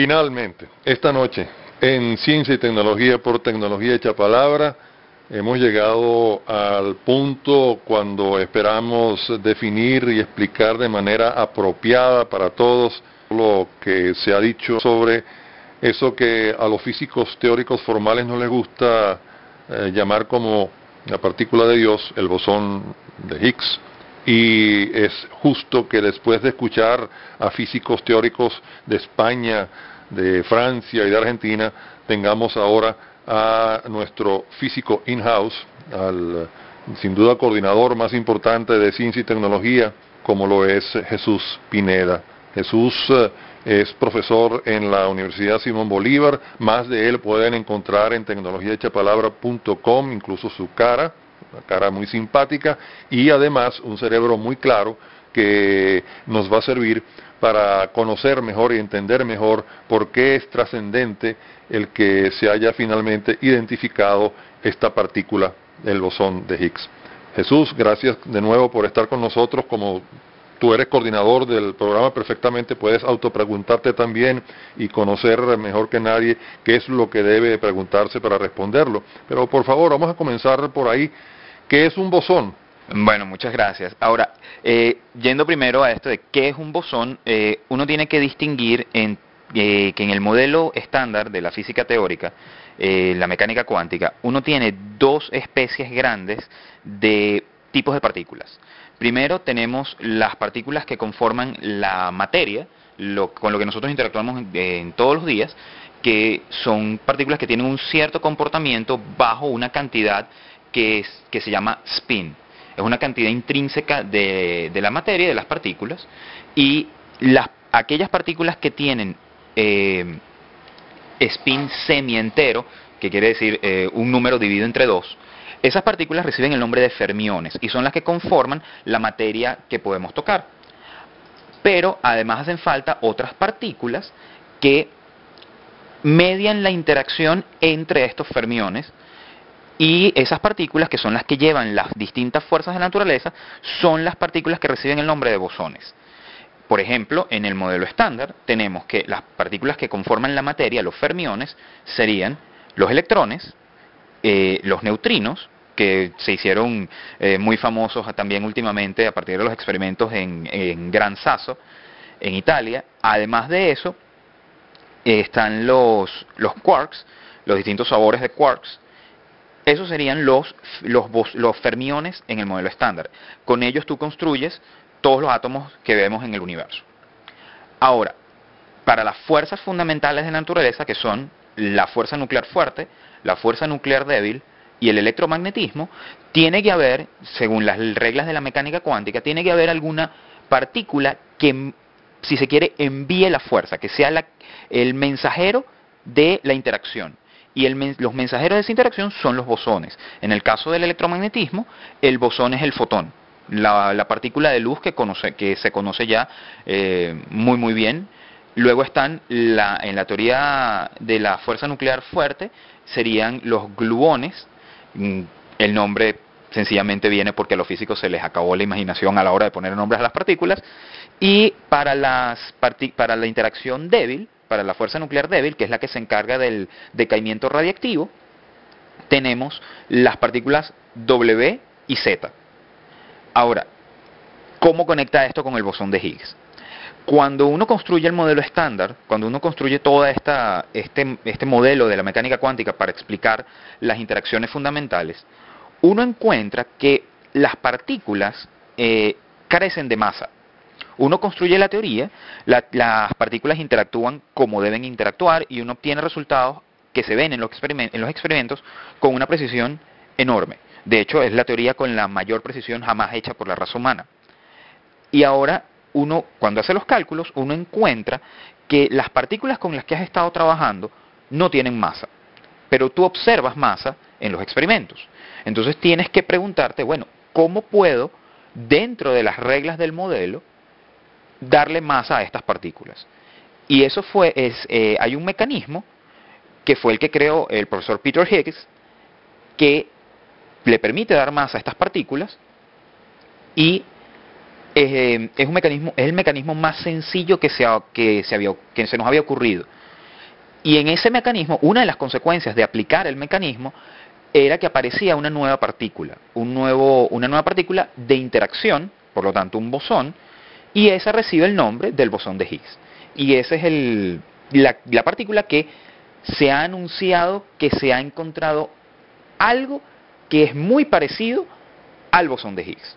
Finalmente, esta noche, en Ciencia y Tecnología por Tecnología Hecha Palabra, hemos llegado al punto cuando esperamos definir y explicar de manera apropiada para todos lo que se ha dicho sobre eso que a los físicos teóricos formales no les gusta eh, llamar como la partícula de Dios, el bosón de Higgs y es justo que después de escuchar a físicos teóricos de España, de Francia y de Argentina, tengamos ahora a nuestro físico in-house, al sin duda coordinador más importante de ciencia y tecnología, como lo es Jesús Pineda. Jesús eh, es profesor en la Universidad Simón Bolívar, más de él pueden encontrar en tecnologiahechapalabra.com, incluso su cara, una cara muy simpática y además un cerebro muy claro que nos va a servir para conocer mejor y entender mejor por qué es trascendente el que se haya finalmente identificado esta partícula, el bosón de Higgs. Jesús, gracias de nuevo por estar con nosotros como tú eres coordinador del programa, perfectamente puedes autopreguntarte también y conocer mejor que nadie qué es lo que debe preguntarse para responderlo. Pero por favor, vamos a comenzar por ahí. ¿Qué es un bosón? Bueno, muchas gracias. Ahora, eh, yendo primero a esto de qué es un bosón, eh, uno tiene que distinguir en, eh, que en el modelo estándar de la física teórica, la mecánica cuántica, uno tiene dos especies grandes de tipos de partículas. Primero tenemos las partículas que conforman la materia, con lo que nosotros interactuamos en, todos los días, que son partículas que tienen un cierto comportamiento bajo una cantidad que, que se llama spin. Es una cantidad intrínseca de, la materia, de las partículas, y las, aquellas partículas que tienen eh, spin semi-entero, que quiere decir eh, un número dividido entre dos, esas partículas reciben el nombre de fermiones y son las que conforman la materia que podemos tocar. Pero además hacen falta otras partículas que median la interacción entre estos fermiones y esas partículas, que son las que llevan las distintas fuerzas de la naturaleza, son las partículas que reciben el nombre de bosones. Por ejemplo, en el modelo estándar tenemos que las partículas que conforman la materia, los fermiones, serían los electrones, eh, los neutrinos, que se hicieron eh, muy famosos también últimamente a partir de los experimentos en, Gran Sasso, en Italia. Además de eso, están los, los quarks, los distintos sabores de quarks. Esos serían los, los, los fermiones en el modelo estándar. Con ellos tú construyes todos los átomos que vemos en el universo. Ahora, para las fuerzas fundamentales de la naturaleza, que son la fuerza nuclear fuerte, la fuerza nuclear débil y el electromagnetismo, tiene que haber, según las reglas de la mecánica cuántica, tiene que haber alguna partícula que, si se quiere, envíe la fuerza, que sea el mensajero de la interacción. Y los mensajeros de esa interacción son los bosones. En el caso del electromagnetismo, el bosón es el fotón, la, partícula de luz que, que se conoce ya eh, muy muy bien Luego están la, en la teoría de la fuerza nuclear fuerte, serían los gluones. Mm, el nombre sencillamente viene porque a los físicos se les acabó la imaginación a la hora de poner nombres a las partículas. Y para, las para la interacción débil, para la fuerza nuclear débil, que es la que se encarga del decaimiento radiactivo, tenemos las partículas W y Z. Ahora, ¿cómo conecta esto con el bosón de Higgs? Cuando uno construye el modelo estándar, cuando uno construye todo este, este modelo de la mecánica cuántica para explicar las interacciones fundamentales, uno encuentra que las partículas eh, carecen de masa. Uno construye la teoría, las partículas interactúan como deben interactuar y uno obtiene resultados que se ven en los, en los experimentos con una precisión enorme. De hecho, es la teoría con la mayor precisión jamás hecha por la raza humana. Y ahora uno, cuando hace los cálculos, uno encuentra que las partículas con las que has estado trabajando no tienen masa, pero tú observas masa en los experimentos. Entonces tienes que preguntarte, bueno, ¿cómo puedo, dentro de las reglas del modelo, darle masa a estas partículas? Y eso fue, es, eh, hay un mecanismo que fue el que creó el profesor Peter Higgs, que le permite dar masa a estas partículas y eh, es, un mecanismo, es el mecanismo más sencillo que se, que, se había, que se nos había ocurrido. Y en ese mecanismo, una de las consecuencias de aplicar el mecanismo era que aparecía una nueva partícula, un nuevo, una nueva partícula de interacción, por lo tanto un bosón, y esa recibe el nombre del bosón de Higgs. Y esa es el, la, la partícula que se ha anunciado que se ha encontrado algo que es muy parecido al bosón de Higgs.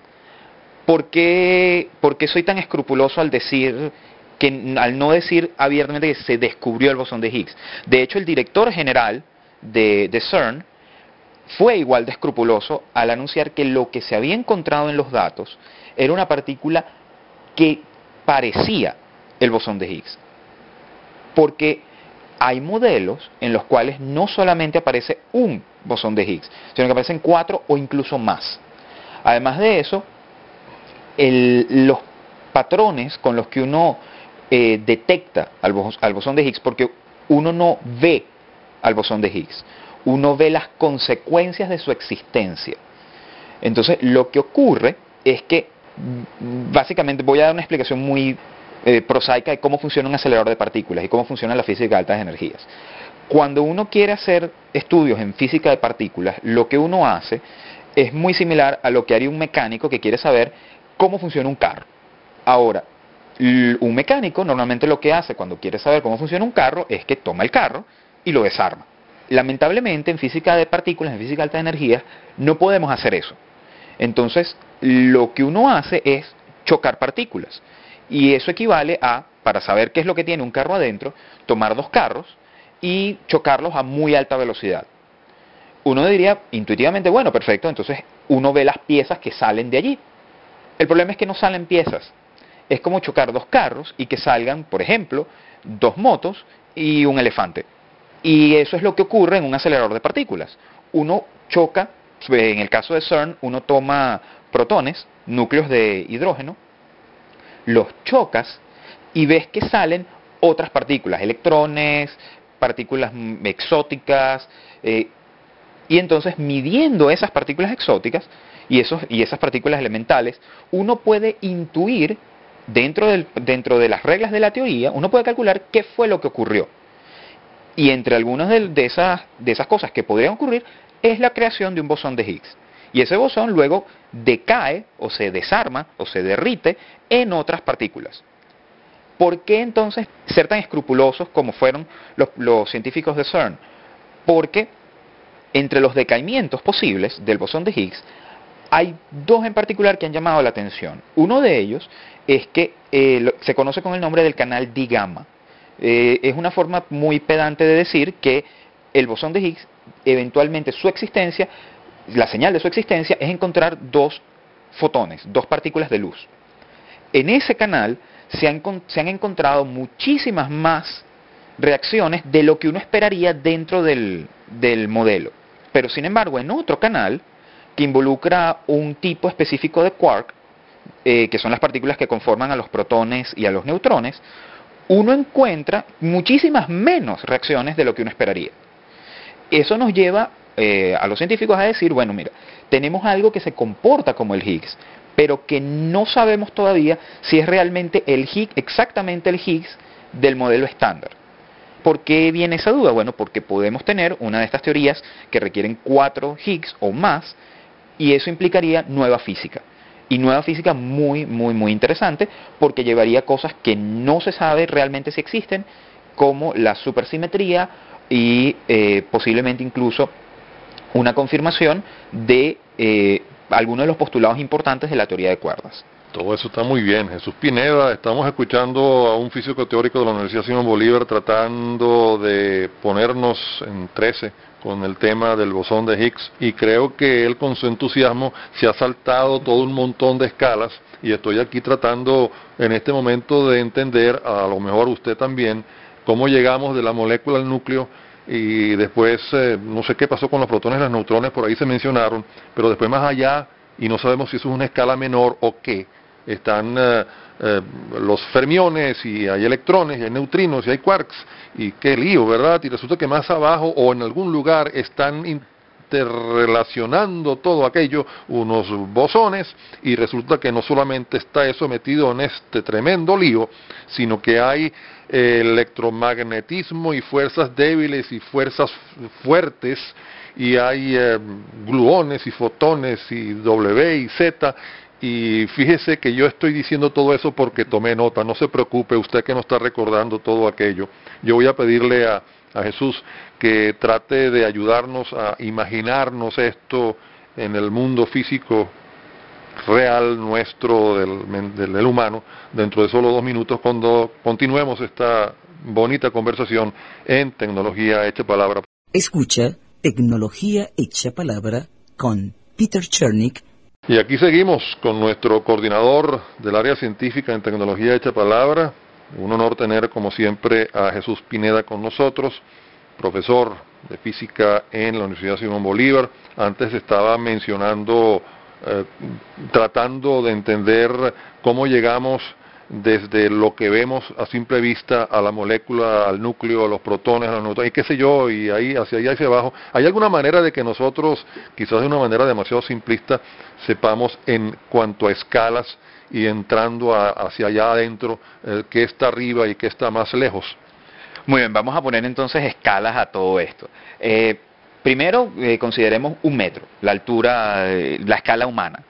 ¿Por qué, por qué soy tan escrupuloso al decir que al no decir abiertamente que se descubrió el bosón de Higgs? De hecho, el director general de, de CERN fue igual de escrupuloso al anunciar que lo que se había encontrado en los datos era una partícula que parecía el bosón de Higgs. Porque hay modelos en los cuales no solamente aparece un bosón de Higgs, sino que aparecen cuatro o incluso más. Además de eso, los patrones con los que uno eh, detecta al, al bosón de Higgs, porque uno no ve al bosón de Higgs, uno ve las consecuencias de su existencia. Entonces, lo que ocurre es que, básicamente, voy a dar una explicación muy eh, prosaica de cómo funciona un acelerador de partículas y cómo funciona la física de altas energías. Cuando uno quiere hacer estudios en física de partículas, lo que uno hace es muy similar a lo que haría un mecánico que quiere saber cómo funciona un carro. Ahora, un mecánico normalmente lo que hace cuando quiere saber cómo funciona un carro es que toma el carro y lo desarma. Lamentablemente en física de partículas, en física de altas energías, no podemos hacer eso. Entonces, lo que uno hace es chocar partículas. Y eso equivale a, para saber qué es lo que tiene un carro adentro, tomar dos carros y chocarlos a muy alta velocidad. Uno diría intuitivamente, bueno, perfecto, entonces uno ve las piezas que salen de allí. El problema es que no salen piezas. Es como chocar dos carros y que salgan, por ejemplo, dos motos y un elefante. Y eso es lo que ocurre en un acelerador de partículas. Uno choca, en el caso de CERN, uno toma protones, núcleos de hidrógeno, los chocas y ves que salen otras partículas, electrones, partículas exóticas, eh, y entonces midiendo esas partículas exóticas y, esos, y esas partículas elementales, uno puede intuir dentro, del, dentro de las reglas de la teoría, uno puede calcular qué fue lo que ocurrió. Y entre algunas de, esas, de esas cosas que podrían ocurrir es la creación de un bosón de Higgs. Y ese bosón luego decae o se desarma o se derrite en otras partículas. ¿Por qué entonces ser tan escrupulosos como fueron los, científicos de CERN? Porque entre los decaimientos posibles del bosón de Higgs hay dos en particular que han llamado la atención. Uno de ellos es que eh, se conoce con el nombre del canal D gamma. Eh, es una forma muy pedante de decir que el bosón de Higgs, eventualmente su existencia, la señal de su existencia es encontrar dos fotones, dos partículas de luz. En ese canal se han, encontrado muchísimas más reacciones de lo que uno esperaría dentro del, modelo. Pero sin embargo, en otro canal, que involucra un tipo específico de quark, eh, que son las partículas que conforman a los protones y a los neutrones, uno encuentra muchísimas menos reacciones de lo que uno esperaría. Eso nos lleva eh, a los científicos a decir, bueno, mira, tenemos algo que se comporta como el Higgs, pero que no sabemos todavía si es realmente el Higgs, exactamente el Higgs del modelo estándar. ¿Por qué viene esa duda? Bueno, porque podemos tener una de estas teorías que requieren cuatro Higgs o más, y eso implicaría nueva física. Y nueva física muy, muy, muy interesante, porque llevaría cosas que no se sabe realmente si existen, como la supersimetría y eh, posiblemente incluso una confirmación de eh, algunos de los postulados importantes de la teoría de cuerdas. Todo eso está muy bien. Jesús Pineda, estamos escuchando a un físico teórico de la Universidad Simón Bolívar tratando de ponernos en 13 con el tema del bosón de Higgs y creo que él con su entusiasmo se ha saltado todo un montón de escalas y estoy aquí tratando en este momento de entender, a lo mejor usted también, cómo llegamos de la molécula al núcleo y después eh, no sé qué pasó con los protones y los neutrones, por ahí se mencionaron, pero después más allá, y no sabemos si eso es una escala menor o qué, están eh, eh, los fermiones y hay electrones y hay neutrinos y hay quarks y qué lío, ¿verdad? Y resulta que más abajo o en algún lugar están interrelacionando todo aquello, unos bosones, y resulta que no solamente está eso metido en este tremendo lío, sino que hay electromagnetismo y fuerzas débiles y fuerzas fuertes, y hay eh, gluones y fotones y W y Z, y fíjese que yo estoy diciendo todo eso porque tomé nota, no se preocupe, usted que no está recordando todo aquello. Yo voy a pedirle a, Jesús que trate de ayudarnos a imaginarnos esto en el mundo físico real nuestro del, del, humano dentro de solo dos minutos cuando continuemos esta bonita conversación en Tecnología Hecha Palabra. Escucha Tecnología Hecha Palabra con Peter Chernick y aquí seguimos con nuestro coordinador del área científica en tecnología hecha palabra. Un honor tener como siempre a Jesús Pineda con nosotros, profesor de física en la Universidad Simón Bolívar. Antes estaba mencionando, eh, tratando de entender cómo llegamos desde lo que vemos a simple vista a la molécula, al núcleo, a los protones, a los neutrones, y qué sé yo, y ahí hacia allá y hacia abajo. ¿Hay alguna manera de que nosotros, quizás de una manera demasiado simplista, sepamos en cuanto a escalas y entrando hacia allá adentro eh, qué está arriba y qué está más lejos? Muy bien, vamos a poner entonces escalas a todo esto. Eh, primero, eh, consideremos un metro, la altura, la escala humana.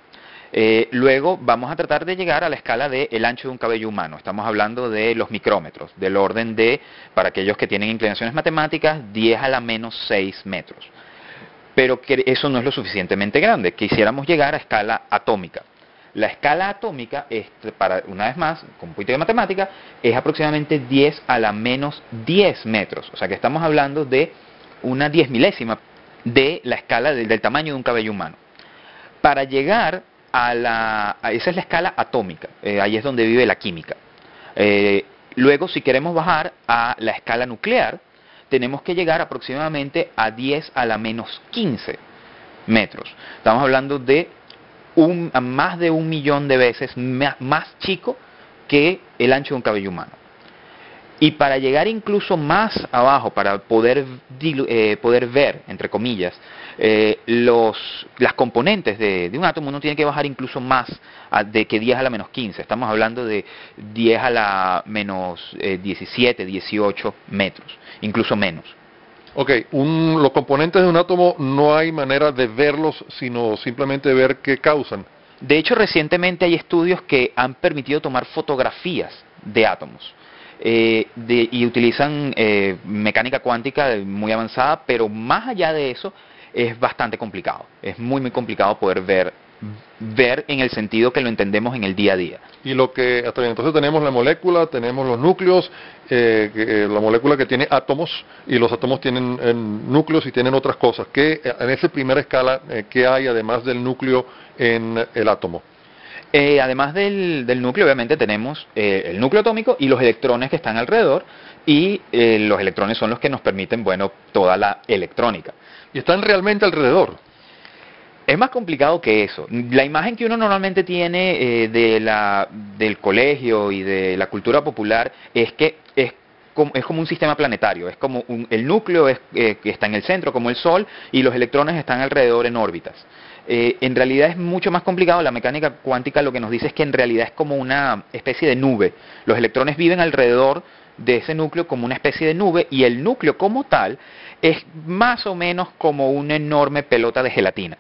Eh, luego vamos a tratar de llegar a la escala del ancho de un cabello humano. Estamos hablando de los micrómetros, del orden de, para aquellos que tienen inclinaciones matemáticas, 10 a la menos 6 metros. Pero que eso no es lo suficientemente grande. Quisiéramos llegar a escala atómica. La escala atómica, para, una vez más, con un poquito de matemática, es aproximadamente 10 a la menos 10 metros. O sea que estamos hablando de una diez milésima de la escala del tamaño de un cabello humano. Para llegar a la... esa es la escala atómica, eh, ahí es donde vive la química. Eh, luego, si queremos bajar a la escala nuclear, tenemos que llegar aproximadamente a 10 a la menos 15 metros. Estamos hablando de un, más de un millón de veces más chico que el ancho de un cabello humano. Y para llegar incluso más abajo, para poder, eh, poder ver, entre comillas, eh, los, las componentes de, un átomo, uno tiene que bajar incluso más de que 10 a la menos 15. Estamos hablando de 10 a la menos 17, eh, 18 metros, incluso menos. Ok, los componentes de un átomo no hay manera de verlos, sino simplemente ver qué causan. De hecho, recientemente hay estudios que han permitido tomar fotografías de átomos. Eh, y utilizan eh, mecánica cuántica muy avanzada, pero más allá de eso es bastante complicado. Es muy, muy complicado poder ver ver en el sentido que lo entendemos en el día a día. Y lo que hasta entonces tenemos la molécula, tenemos los núcleos, eh, la molécula que tiene átomos y los átomos tienen núcleos y tienen otras cosas. ¿Qué, en esa primera escala, qué hay además del núcleo en el átomo? Eh, además del, núcleo, obviamente tenemos eh, el núcleo atómico y los electrones que están alrededor, y eh, los electrones son los que nos permiten, bueno, toda la electrónica. ¿Y están realmente alrededor? Es más complicado que eso. La imagen que uno normalmente tiene de la, del colegio y de la cultura popular es que es como, es como un sistema planetario, es como el núcleo es, que está en el centro, como el Sol, y los electrones están alrededor en órbitas. Eh, en realidad es mucho más complicado. La mecánica cuántica lo que nos dice es que en realidad es como una especie de nube. Los electrones viven alrededor de ese núcleo como una especie de nube y el núcleo como tal es más o menos como una enorme pelota de gelatina.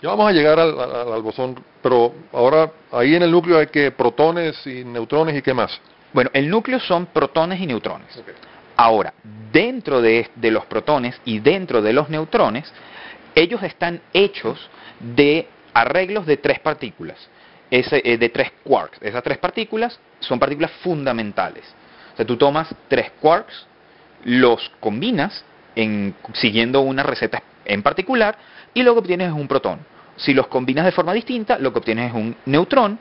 Ya vamos a llegar al, bosón, pero ahora ahí en el núcleo hay que protones y neutrones y qué más. Bueno, el núcleo son protones y neutrones. Ahora, dentro de, los protones y dentro de los neutrones, ellos están hechos de arreglos de tres partículas, eh, de tres quarks. Esas tres partículas son partículas fundamentales. O sea, tú tomas tres quarks, los combinas en, siguiendo una receta en particular y lo que obtienes es un protón. Si los combinas de forma distinta, lo que obtienes es un neutrón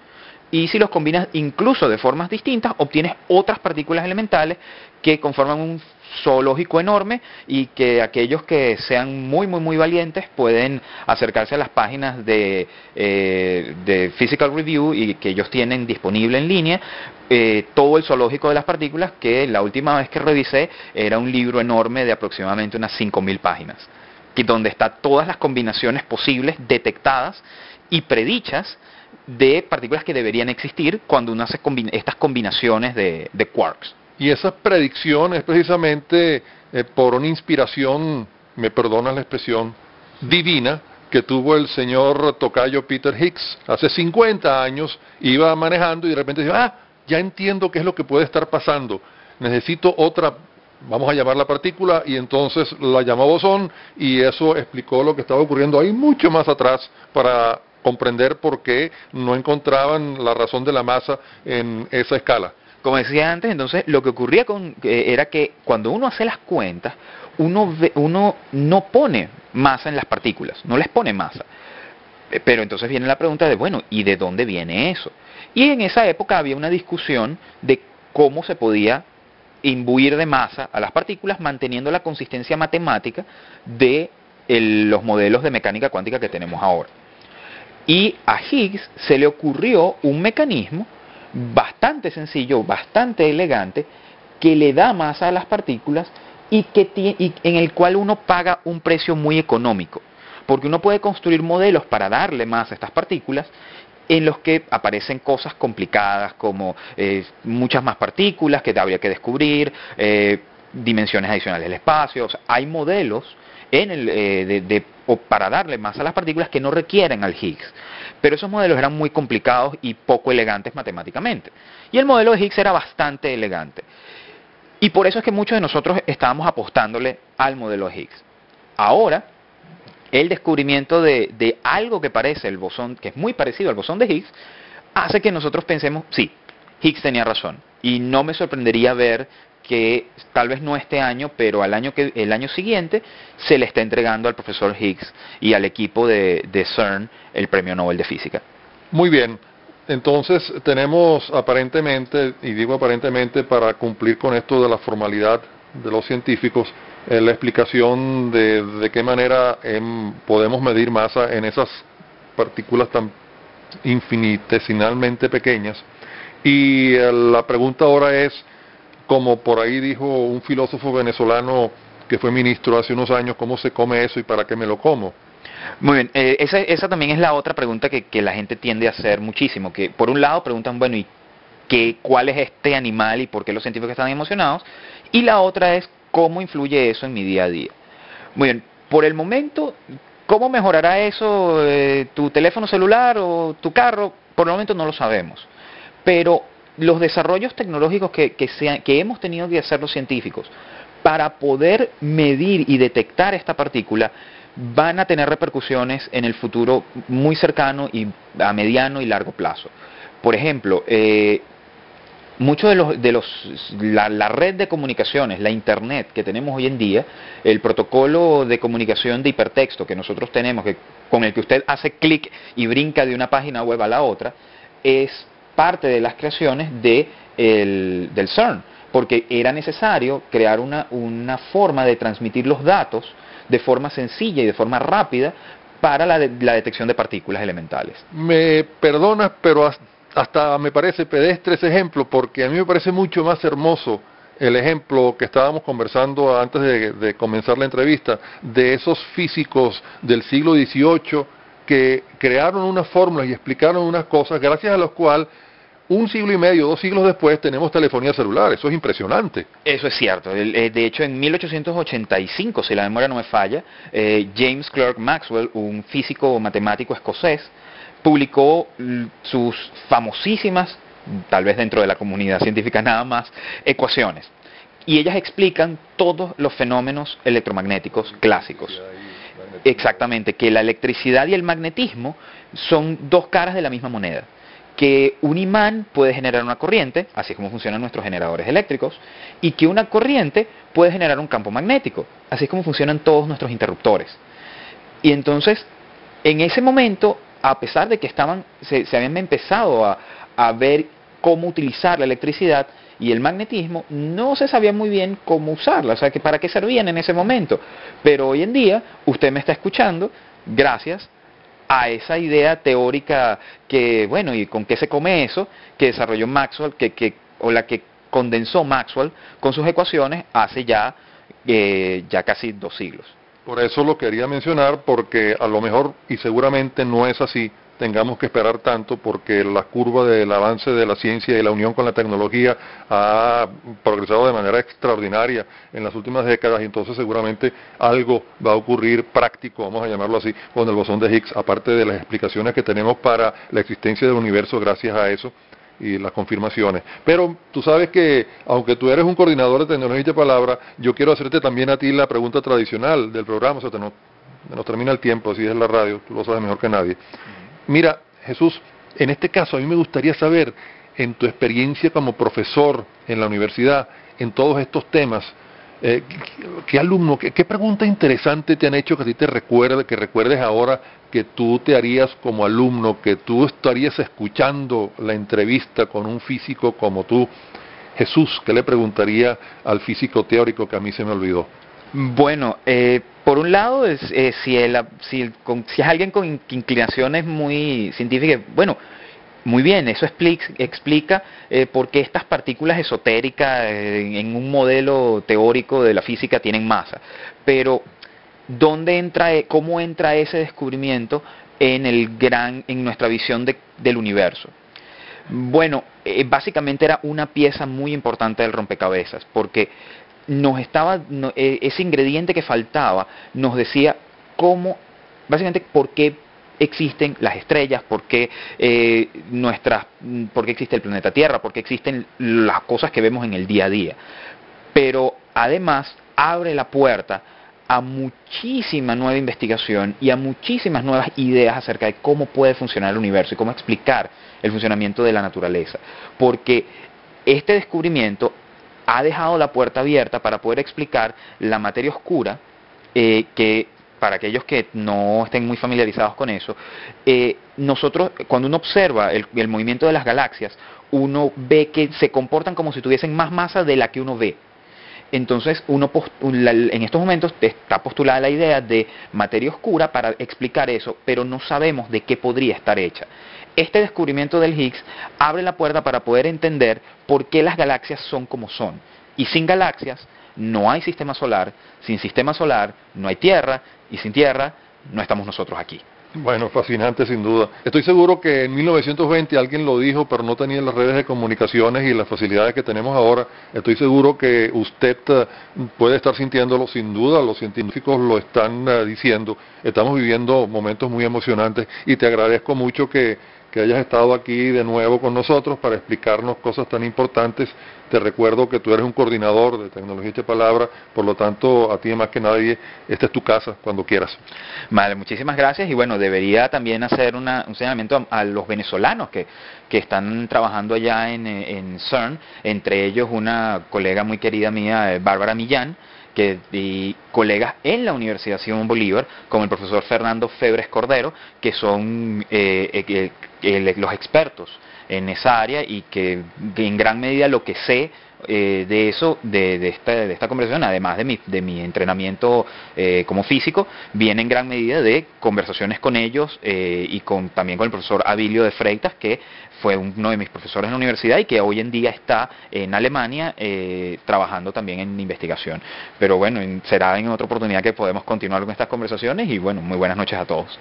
y si los combinas incluso de formas distintas, obtienes otras partículas elementales que conforman un zoológico enorme y que aquellos que sean muy, muy, muy valientes pueden acercarse a las páginas de, eh, de Physical Review y que ellos tienen disponible en línea eh, todo el zoológico de las partículas, que la última vez que revisé era un libro enorme de aproximadamente unas 5.000 páginas. donde están todas las combinaciones posibles detectadas y predichas de partículas que deberían existir cuando uno hace estas combinaciones de, quarks. Y esas predicciones precisamente eh, por una inspiración, me perdonas la expresión, divina, que tuvo el señor Tocayo Peter Higgs hace 50 años, iba manejando y de repente dijo, ah, ya entiendo qué es lo que puede estar pasando, necesito otra, vamos a llamar la partícula, y entonces la llamó bosón y eso explicó lo que estaba ocurriendo ahí mucho más atrás para comprender por qué no encontraban la razón de la masa en esa escala. Como decía antes, entonces lo que ocurría con, eh, era que cuando uno hace las cuentas, uno, uno no pone masa en las partículas, no les pone masa. Eh, pero entonces viene la pregunta de, bueno, ¿y de dónde viene eso? Y en esa época había una discusión de cómo se podía imbuir de masa a las partículas manteniendo la consistencia matemática de los modelos de mecánica cuántica que tenemos ahora. Y a Higgs se le ocurrió un mecanismo bastante sencillo, bastante elegante, que le da masa a las partículas y, que en el cual uno paga un precio muy económico. Porque uno puede construir modelos para darle masa a estas partículas en los que aparecen cosas complicadas como eh, muchas más partículas que habría que descubrir, eh, dimensiones adicionales del espacio. hay modelos en el, eh, de, o para darle masa a las partículas que no requieren al Higgs. Pero esos modelos eran muy complicados y poco elegantes matemáticamente. Y el modelo de Higgs era bastante elegante. Y por eso es que muchos de nosotros estábamos apostándole al modelo de Higgs. Ahora, el descubrimiento de, algo que parece el bosón, que es muy parecido al bosón de Higgs, hace que nosotros pensemos, sí, Higgs tenía razón. Y no me sorprendería ver que tal vez no este año, pero al año que, el año siguiente se le está entregando al profesor Higgs y al equipo de CERN el premio Nobel de Física. Muy bien. Entonces tenemos aparentemente, y digo aparentemente para cumplir con esto de la formalidad de los científicos, eh, la explicación de, de qué manera em, podemos medir masa en esas partículas tan infinitesimalmente pequeñas. Y eh, la pregunta ahora es, como por ahí dijo un filósofo venezolano que fue ministro hace unos años, ¿cómo se come eso y para qué me lo como? Muy bien, eh, esa, también es la otra pregunta que, la gente tiende a hacer muchísimo, que por un lado preguntan, bueno, ¿y qué, cuál es este animal y por qué los científicos están emocionados? Y la otra es, ¿cómo influye eso en mi día a día? Muy bien, por el momento, ¿cómo mejorará eso eh, tu teléfono celular o tu carro? Por el momento no lo sabemos. Pero los desarrollos tecnológicos que, que hemos tenido que hacer los científicos para poder medir y detectar esta partícula van a tener repercusiones en el futuro muy cercano y a mediano y largo plazo. Por ejemplo, eh, de los, de los la, red de comunicaciones, la internet que tenemos hoy en día, el protocolo de comunicación de hipertexto que nosotros tenemos, que, con el que usted hace clic y brinca de una página web a la otra, es parte de las creaciones de del CERN, porque era necesario crear una, una forma de transmitir los datos de forma sencilla y de forma rápida para la, detección de partículas elementales. Me perdonas, pero hasta me parece pedestre ese ejemplo, porque a mí me parece mucho más hermoso el ejemplo que estábamos conversando antes de, de, comenzar la entrevista, de esos físicos del siglo XVIII que crearon unas fórmulas y explicaron unas cosas gracias a las cuales un siglo y medio, dos siglos después, tenemos telefonía celular. Eso es impresionante. Eso es cierto. Eh, de hecho, en 1885, si la memoria no me falla, eh, James Clerk Maxwell, un físico matemático escocés, publicó sus famosísimas, tal vez dentro de la comunidad científica nada más, ecuaciones. Y ellas explican todos los fenómenos electromagnéticos clásicos. Exactamente, que la electricidad y el magnetismo son dos caras de la misma moneda que un imán puede generar una corriente, así es como funcionan nuestros generadores eléctricos, y que una corriente puede generar un campo magnético, así es como funcionan todos nuestros interruptores. Y entonces, en ese momento, a pesar de que estaban, se, habían empezado a, a ver cómo utilizar la electricidad y el magnetismo, no se sabía muy bien cómo usarla, o sea, que para qué servían en ese momento. Pero hoy en día, usted me está escuchando gracias a esa idea teórica que, bueno, ¿y con qué se come eso? que desarrolló Maxwell, que, que, o la que condensó Maxwell con sus ecuaciones hace ya, eh, ya casi dos siglos. Por eso lo quería mencionar, porque a lo mejor, y seguramente no es así, tengamos que esperar tanto porque la curva del avance de la ciencia y la unión con la tecnología ha progresado de manera extraordinaria en las últimas décadas y entonces seguramente algo va a ocurrir práctico, vamos a llamarlo así, con el bosón de Higgs, aparte de las explicaciones que tenemos para la existencia del universo gracias a eso y las confirmaciones. Pero tú sabes que, aunque tú eres un coordinador de tecnología y de palabra, yo quiero hacerte también a ti la pregunta tradicional del programa, o sea, nos, nos termina el tiempo, así es la radio, tú lo sabes mejor que nadie. Mira, Jesús, en este caso a mí me gustaría saber, en tu experiencia como profesor en la universidad, en todos estos temas, eh, ¿qué, alumno, qué, pregunta interesante te han hecho que a ti te recuerde, que recuerdes ahora que tú te harías como alumno, que tú estarías escuchando la entrevista con un físico como tú? Jesús, ¿qué le preguntaría al físico teórico que a mí se me olvidó? Bueno, eh, por un lado, es, eh, si, si, es alguien con inclinaciones muy científicas, bueno, muy bien, eso explica, explica eh, por qué estas partículas esotéricas en un modelo teórico de la física tienen masa. Pero, ¿dónde entra, e, cómo entra ese descubrimiento en, el gran, en nuestra visión del universo? Bueno, básicamente era una pieza muy importante del rompecabezas, porque nos estaba, e, ese ingrediente que faltaba nos decía cómo, básicamente, por qué existen las estrellas, por qué, eh, nuestras, por qué existe el planeta Tierra, por qué existen las cosas que vemos en el día a día. Pero además abre la puerta a muchísima nueva investigación y a muchísimas nuevas ideas acerca de cómo puede funcionar el universo y cómo explicar el funcionamiento de la naturaleza. Porque este descubrimiento ha dejado la puerta abierta para poder explicar la materia oscura, eh, que para aquellos que no estén muy familiarizados con eso, eh, nosotros, cuando uno observa el, movimiento de las galaxias, uno ve que se comportan como si tuviesen más masa de la que uno ve. Entonces, uno en estos momentos está postulada la idea de materia oscura para explicar eso, pero no sabemos de qué podría estar hecha. Este descubrimiento del Higgs abre la puerta para poder entender por qué las galaxias son como son. Y sin galaxias no hay sistema solar, sin sistema solar no hay Tierra, y sin Tierra no estamos nosotros aquí. Bueno, fascinante sin duda. Estoy seguro que en 1920 alguien lo dijo, pero no tenía las redes de comunicaciones y las facilidades que tenemos ahora. Estoy seguro que usted eh, puede estar sintiéndolo, sin duda, los científicos lo están eh, diciendo. Estamos viviendo momentos muy emocionantes y te agradezco mucho que que hayas estado aquí de nuevo con nosotros para explicarnos cosas tan importantes. Te recuerdo que tú eres un coordinador de tecnología de palabra, por lo tanto, a ti más que nadie, esta es tu casa cuando quieras. Vale, muchísimas gracias y bueno, debería también hacer un señalamiento a, los venezolanos que, que están trabajando allá en, en CERN, entre ellos una colega muy querida mía, Bárbara Millán, que, y colegas en la Universidad Simón Bolívar, como el profesor Fernando Febres Cordero, que son eh, eh, los expertos en esa área y que en gran medida lo que sé eh, de eso, de, esta, de esta conversación, además de mi, de mi entrenamiento como físico, viene en gran medida de conversaciones con ellos y con, también con el profesor Abilio de Freitas, que fue uno de mis profesores en la universidad y que hoy en día está en Alemania eh, trabajando también en investigación. Pero bueno, será en otra oportunidad que podemos continuar con estas conversaciones y bueno, muy buenas noches a todos.